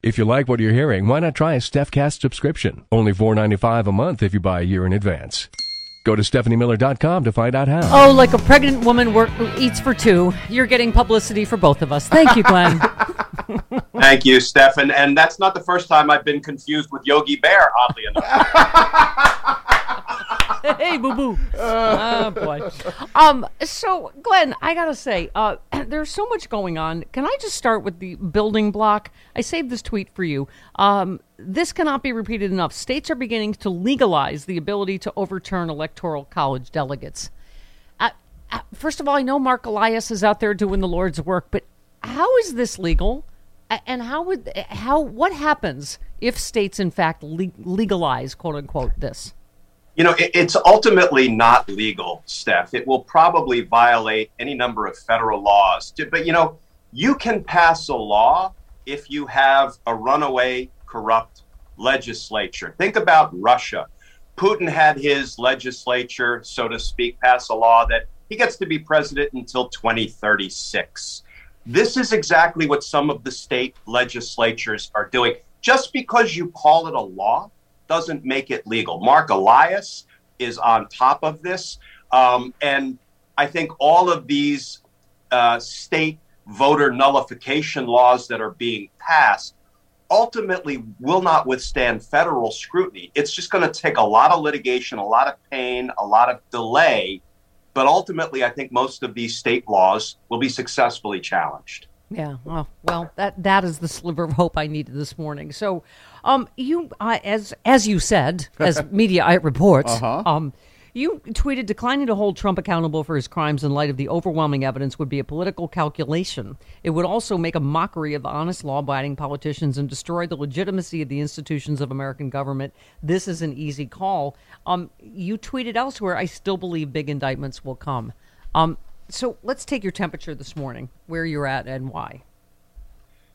If you like what you're hearing, why not try a StephCast subscription? Only $4.95 a month if you buy a year in advance. Go to StephanieMiller.com to find out how. Oh, like a pregnant woman work, eats for two. You're getting publicity for both of us. Thank you, Glenn. Thank you, Stefan. And that's not the first time I've been confused with Yogi Bear, oddly enough. hey, boo boo. oh boy. Um. So, Glenn, I gotta say, uh, there's so much going on. Can I just start with the building block? I saved this tweet for you. Um. This cannot be repeated enough. States are beginning to legalize the ability to overturn electoral college delegates. Uh, uh, first of all, I know Mark Elias is out there doing the Lord's work, but how is this legal? And how would how what happens if states in fact legalize quote unquote this? You know, it, it's ultimately not legal, Steph. It will probably violate any number of federal laws. But, you know, you can pass a law if you have a runaway corrupt legislature. Think about Russia. Putin had his legislature, so to speak, pass a law that he gets to be president until 2036. This is exactly what some of the state legislatures are doing. Just because you call it a law doesn't make it legal. Mark Elias is on top of this. Um, and I think all of these uh, state voter nullification laws that are being passed ultimately will not withstand federal scrutiny. It's just going to take a lot of litigation, a lot of pain, a lot of delay. But ultimately, I think most of these state laws will be successfully challenged. Yeah, well, well, that that is the sliver of hope I needed this morning. So, um, you uh, as as you said, as media reports, uh-huh. um, you tweeted declining to hold Trump accountable for his crimes in light of the overwhelming evidence would be a political calculation. It would also make a mockery of honest, law-abiding politicians and destroy the legitimacy of the institutions of American government. This is an easy call. Um, you tweeted elsewhere, "I still believe big indictments will come." Um, so let's take your temperature this morning, where you're at and why.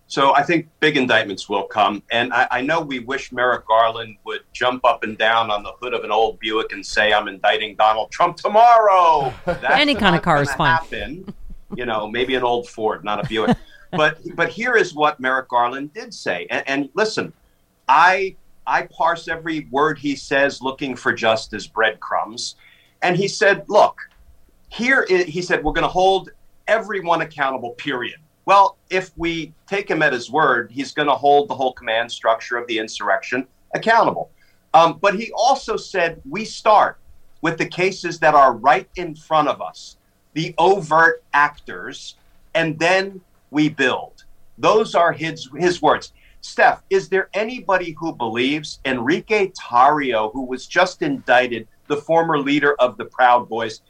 So I think big indictments will come. And I, I, know we wish Merrick Garland would jump up and down on the hood of an old Buick and say, I'm indicting Donald Trump tomorrow. That's Any kind of car is fine. Happen. You know, maybe an old Ford, not a Buick. but but here is what Merrick Garland did say. And, and listen, I I parse every word he says looking for just as breadcrumbs. And he said, look, here, he said, we're going to hold everyone accountable, period. Well, if we take him at his word, he's going to hold the whole command structure of the insurrection accountable. Um, but he also said we start with the cases that are right in front of us, the overt actors, and then we build. Those are his, his words. Steph, is there anybody who believes Enrique Tarrio, who was just indicted, the former leader of the Proud Boys,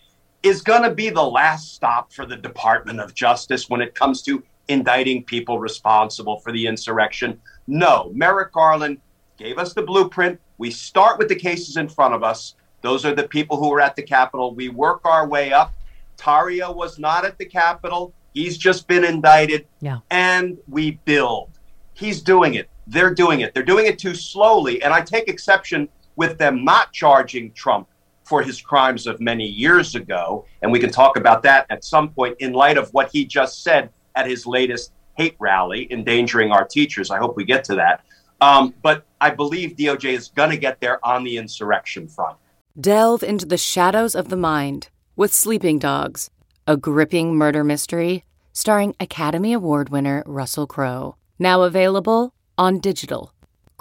is going to be the last stop for the Department of Justice when it comes to indicting people responsible for the insurrection. No, Merrick Garland gave us the blueprint. We start with the cases in front of us. Those are the people who were at the Capitol. We work our way up. Tarrio was not at the Capitol. He's just been indicted. Yeah. And we build. He's doing it. They're doing it. They're doing it too slowly. And I take exception with them not charging Trump for his crimes of many years ago. And we can talk about that at some point in light of what he just said at his latest hate rally, endangering our teachers. I hope we get to that. Um, but I believe DOJ is going to get there on the insurrection front. Delve into the shadows of the mind with Sleeping Dogs, a gripping murder mystery starring Academy Award winner Russell Crowe. Now available on digital.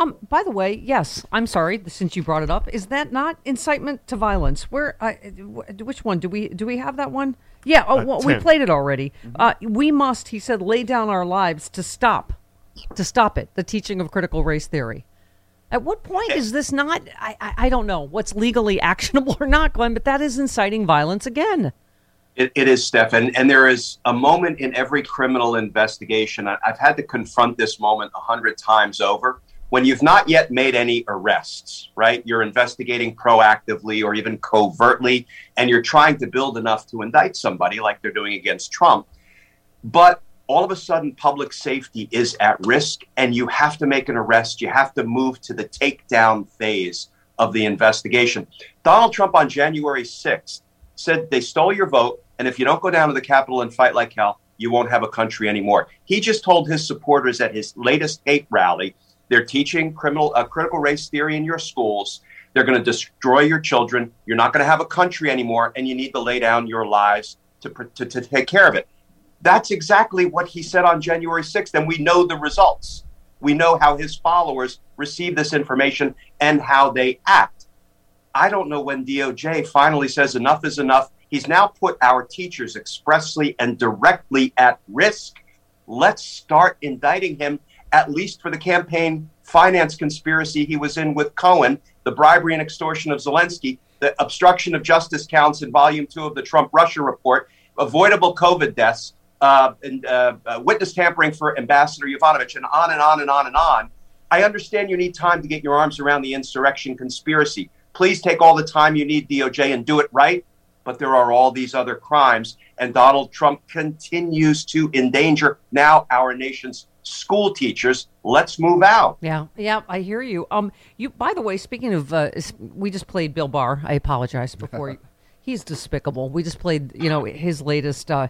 Um, by the way, yes, I'm sorry since you brought it up. Is that not incitement to violence? Where, uh, which one do we do we have that one? Yeah, oh, well, we played it already. Uh, we must, he said, lay down our lives to stop, to stop it. The teaching of critical race theory. At what point is this not? I, I, I don't know what's legally actionable or not, Glenn, but that is inciting violence again. It, it is, Steph. And, and there is a moment in every criminal investigation. I, I've had to confront this moment a hundred times over when you've not yet made any arrests, right? You're investigating proactively or even covertly, and you're trying to build enough to indict somebody like they're doing against Trump. But all of a sudden, public safety is at risk, and you have to make an arrest. You have to move to the takedown phase of the investigation. Donald Trump on January 6th said they stole your vote, and if you don't go down to the Capitol and fight like hell, you won't have a country anymore. He just told his supporters at his latest hate rally they're teaching criminal uh, critical race theory in your schools. They're going to destroy your children. You're not going to have a country anymore, and you need to lay down your lives to, to, to take care of it. That's exactly what he said on January 6th, and we know the results. We know how his followers receive this information and how they act. I don't know when DOJ finally says enough is enough. He's now put our teachers expressly and directly at risk. Let's start indicting him at least for the campaign finance conspiracy he was in with Cohen, the bribery and extortion of Zelensky, the obstruction of justice counts in volume two of the Trump Russia report, avoidable COVID deaths, uh, and uh, uh, witness tampering for Ambassador Yovanovitch, and on and on and on and on. I understand you need time to get your arms around the insurrection conspiracy. Please take all the time you need, DOJ, and do it right. But there are all these other crimes, and Donald Trump continues to endanger now our nation's school teachers. Let's move out. Yeah, yeah, I hear you. Um, you. By the way, speaking of, uh, we just played Bill Barr. I apologize before. he's despicable. We just played, you know, his latest. Uh,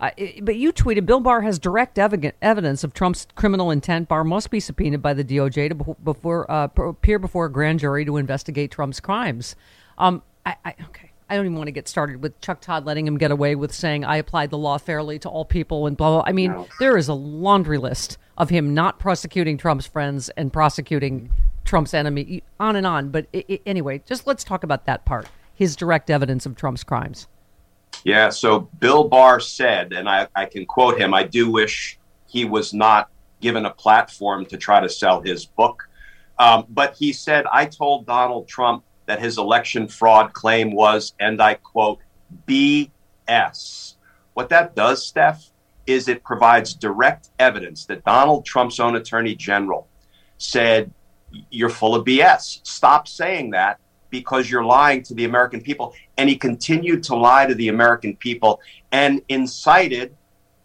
uh, but you tweeted Bill Barr has direct ev- evidence of Trump's criminal intent. Barr must be subpoenaed by the DOJ to before uh, appear before a grand jury to investigate Trump's crimes. Um, I, I, okay. I don't even want to get started with Chuck Todd letting him get away with saying I applied the law fairly to all people and blah blah. I mean, no. there is a laundry list of him not prosecuting Trump's friends and prosecuting Trump's enemy, on and on. But it, it, anyway, just let's talk about that part. His direct evidence of Trump's crimes. Yeah. So Bill Barr said, and I, I can quote him: "I do wish he was not given a platform to try to sell his book." Um, but he said, "I told Donald Trump." That his election fraud claim was, and I quote, BS. What that does, Steph, is it provides direct evidence that Donald Trump's own attorney general said, You're full of BS. Stop saying that because you're lying to the American people. And he continued to lie to the American people and incited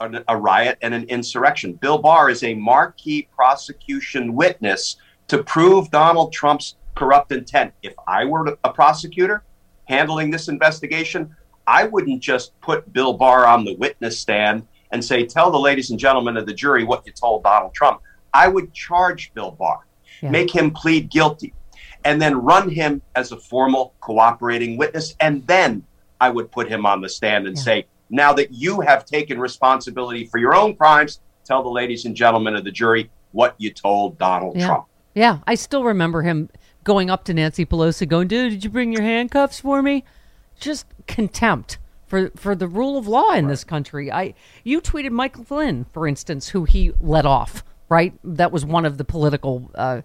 a, riot and an insurrection. Bill Barr is a marquee prosecution witness to prove Donald Trump's corrupt intent. If I were a prosecutor handling this investigation, I wouldn't just put Bill Barr on the witness stand and say, tell the ladies and gentlemen of the jury what you told Donald Trump. I would charge Bill Barr, yeah. make him plead guilty, and then run him as a formal cooperating witness. And then I would put him on the stand and yeah. say, now that you have taken responsibility for your own crimes, tell the ladies and gentlemen of the jury what you told Donald yeah. Trump. Yeah, I still remember him going up to Nancy Pelosi, going, "Dude, did you bring your handcuffs for me?" Just contempt for for the rule of law in right. this country. I you tweeted Michael Flynn, for instance, who he let off. Right, that was one of the political uh,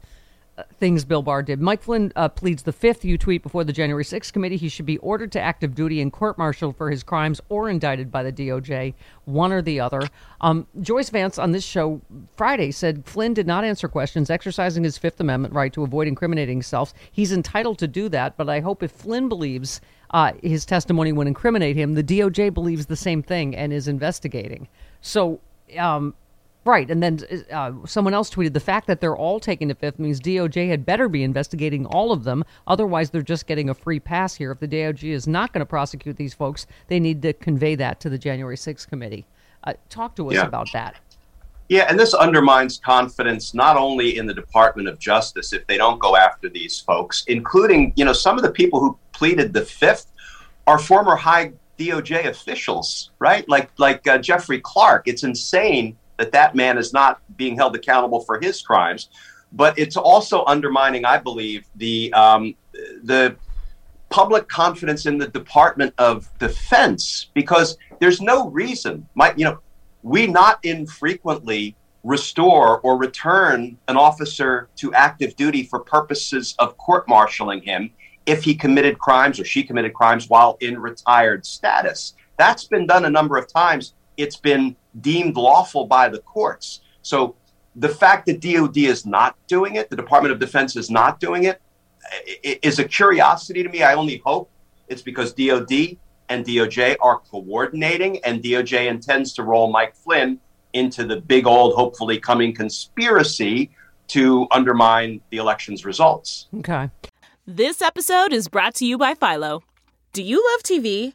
things Bill Barr did. Mike Flynn uh, pleads the fifth. You tweet before the January 6th committee he should be ordered to active duty and court martialed for his crimes or indicted by the DOJ, one or the other. Um, Joyce Vance on this show Friday said Flynn did not answer questions, exercising his Fifth Amendment right to avoid incriminating himself. He's entitled to do that, but I hope if Flynn believes uh, his testimony would incriminate him. The DOJ believes the same thing and is investigating. So, um, right. And then uh, someone else tweeted the fact that they're all taking the fifth means DOJ had better be investigating all of them. Otherwise, they're just getting a free pass here. If the DOJ is not going to prosecute these folks, they need to convey that to the January 6th committee. Uh, talk to us Yeah. about that. Yeah, and this undermines confidence not only in the Department of Justice if they don't go after these folks, including, you know, some of the people who pleaded the fifth are former high DOJ officials, right? Like like uh, Jeffrey Clark. It's insane that that man is not being held accountable for his crimes, but it's also undermining, I believe, the um, the public confidence in the Department of Defense because there's no reason, my, you know, we not infrequently restore or return an officer to active duty for purposes of court martialing him if he committed crimes or she committed crimes while in retired status. That's been done a number of times. It's been deemed lawful by the courts. So the fact that DOD is not doing it, the Department of Defense is not doing it, is a curiosity to me. I only hope it's because DOD and DOJ are coordinating, and DOJ intends to roll Mike Flynn into the big old, hopefully coming conspiracy to undermine the election's results. Okay. This episode is brought to you by Philo. Do you love TV?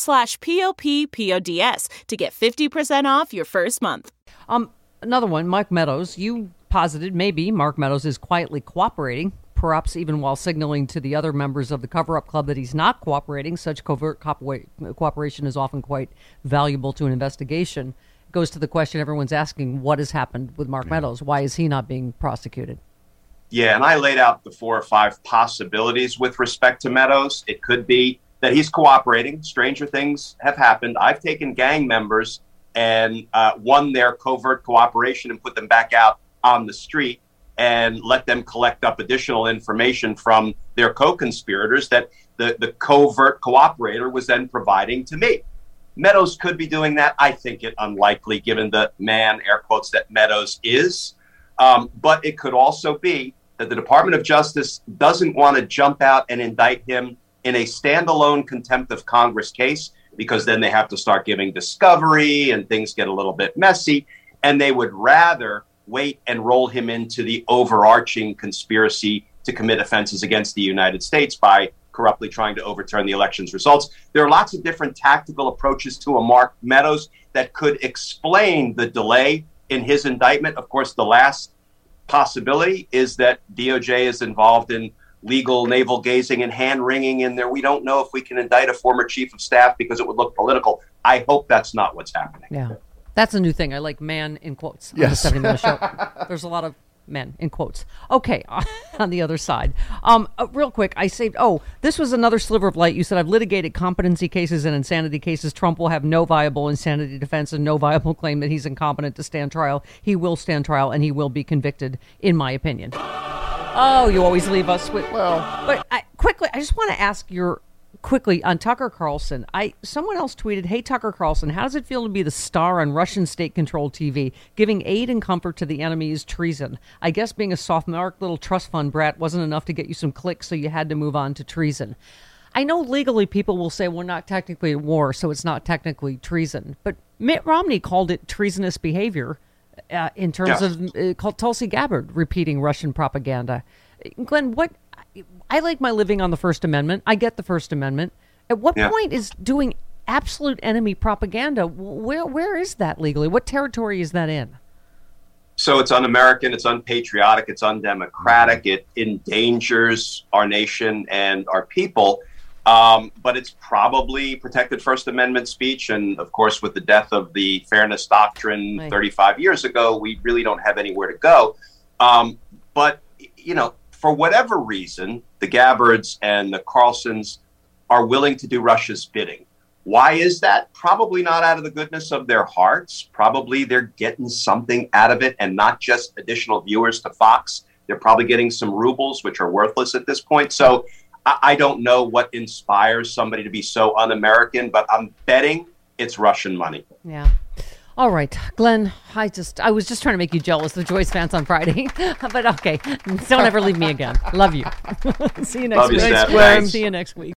slash p-o-p-p-o-d-s to get 50% off your first month. Um, another one, Mark Meadows. You posited maybe Mark Meadows is quietly cooperating, perhaps even while signaling to the other members of the cover up club that he's not cooperating. Such covert cooper- cooperation is often quite valuable to an investigation. It Goes to the question everyone's asking what has happened with Mark Meadows? Why is he not being prosecuted? Yeah, and I laid out the four or five possibilities with respect to Meadows. It could be that he's cooperating. Stranger things have happened. I've taken gang members and uh, won their covert cooperation and put them back out on the street and let them collect up additional information from their co-conspirators that the, the covert cooperator was then providing to me. Meadows could be doing that. I think it unlikely given the man, air quotes, that Meadows is. Um, but it could also be that the Department of Justice doesn't want to jump out and indict him in a standalone contempt of Congress case because then they have to start giving discovery and things get a little bit messy. And they would rather wait and roll him into the overarching conspiracy to commit offenses against the United States by corruptly trying to overturn the election's results. There are lots of different tactical approaches to a Mark Meadows that could explain the delay in his indictment. Of course, the last possibility is that DOJ is involved in legal navel gazing and hand wringing in there. We don't know if we can indict a former chief of staff because it would look political. I hope that's not what's happening. Yeah. That's a new thing. I like man in quotes on Yes. the 70 minute show. There's a lot of men in quotes. Okay, on the other side. Um, uh, real quick, I saved. Oh, this was another sliver of light. You said I've litigated competency cases and insanity cases. Trump will have no viable insanity defense and no viable claim that he's incompetent to stand trial. He will stand trial and he will be convicted, in my opinion. Oh, you always leave us with well. But I, quickly, I just want to ask your quickly on Tucker Carlson. I someone else tweeted, "Hey Tucker Carlson, how does it feel to be the star on Russian state-controlled TV, giving aid and comfort to the enemy is treason? I guess being a sophomoric little trust fund brat wasn't enough to get you some clicks, so you had to move on to treason." I know legally people will say we're not technically at war, so it's not technically treason. But Mitt Romney called it treasonous behavior uh, in terms Yeah. of uh, called Tulsi Gabbard repeating Russian propaganda. Glenn, what? I like my living on the First Amendment. I get the First Amendment. At what Yeah. point is doing absolute enemy propaganda? Where where is that legally? What territory is that in? So it's un-American, it's unpatriotic, it's undemocratic. It endangers our nation and our people. Um, but it's probably protected First Amendment speech. And of course, with the death of the Fairness Doctrine Right. 35 years ago, we really don't have anywhere to go. Um, but, you know, for whatever reason, the Gabbards and the Carlsons are willing to do Russia's bidding. Why is that? Probably not out of the goodness of their hearts. Probably they're getting something out of it and not just additional viewers to Fox. They're probably getting some rubles, which are worthless at this point. So I, I don't know what inspires somebody to be so un American, but I'm betting it's Russian money. Yeah. All right, Glenn. I just I was just trying to make you jealous of Joyce Vance on Friday, but okay. Don't ever leave me again. Love you. See you next Love you, week. Steph. Thanks. See you next week.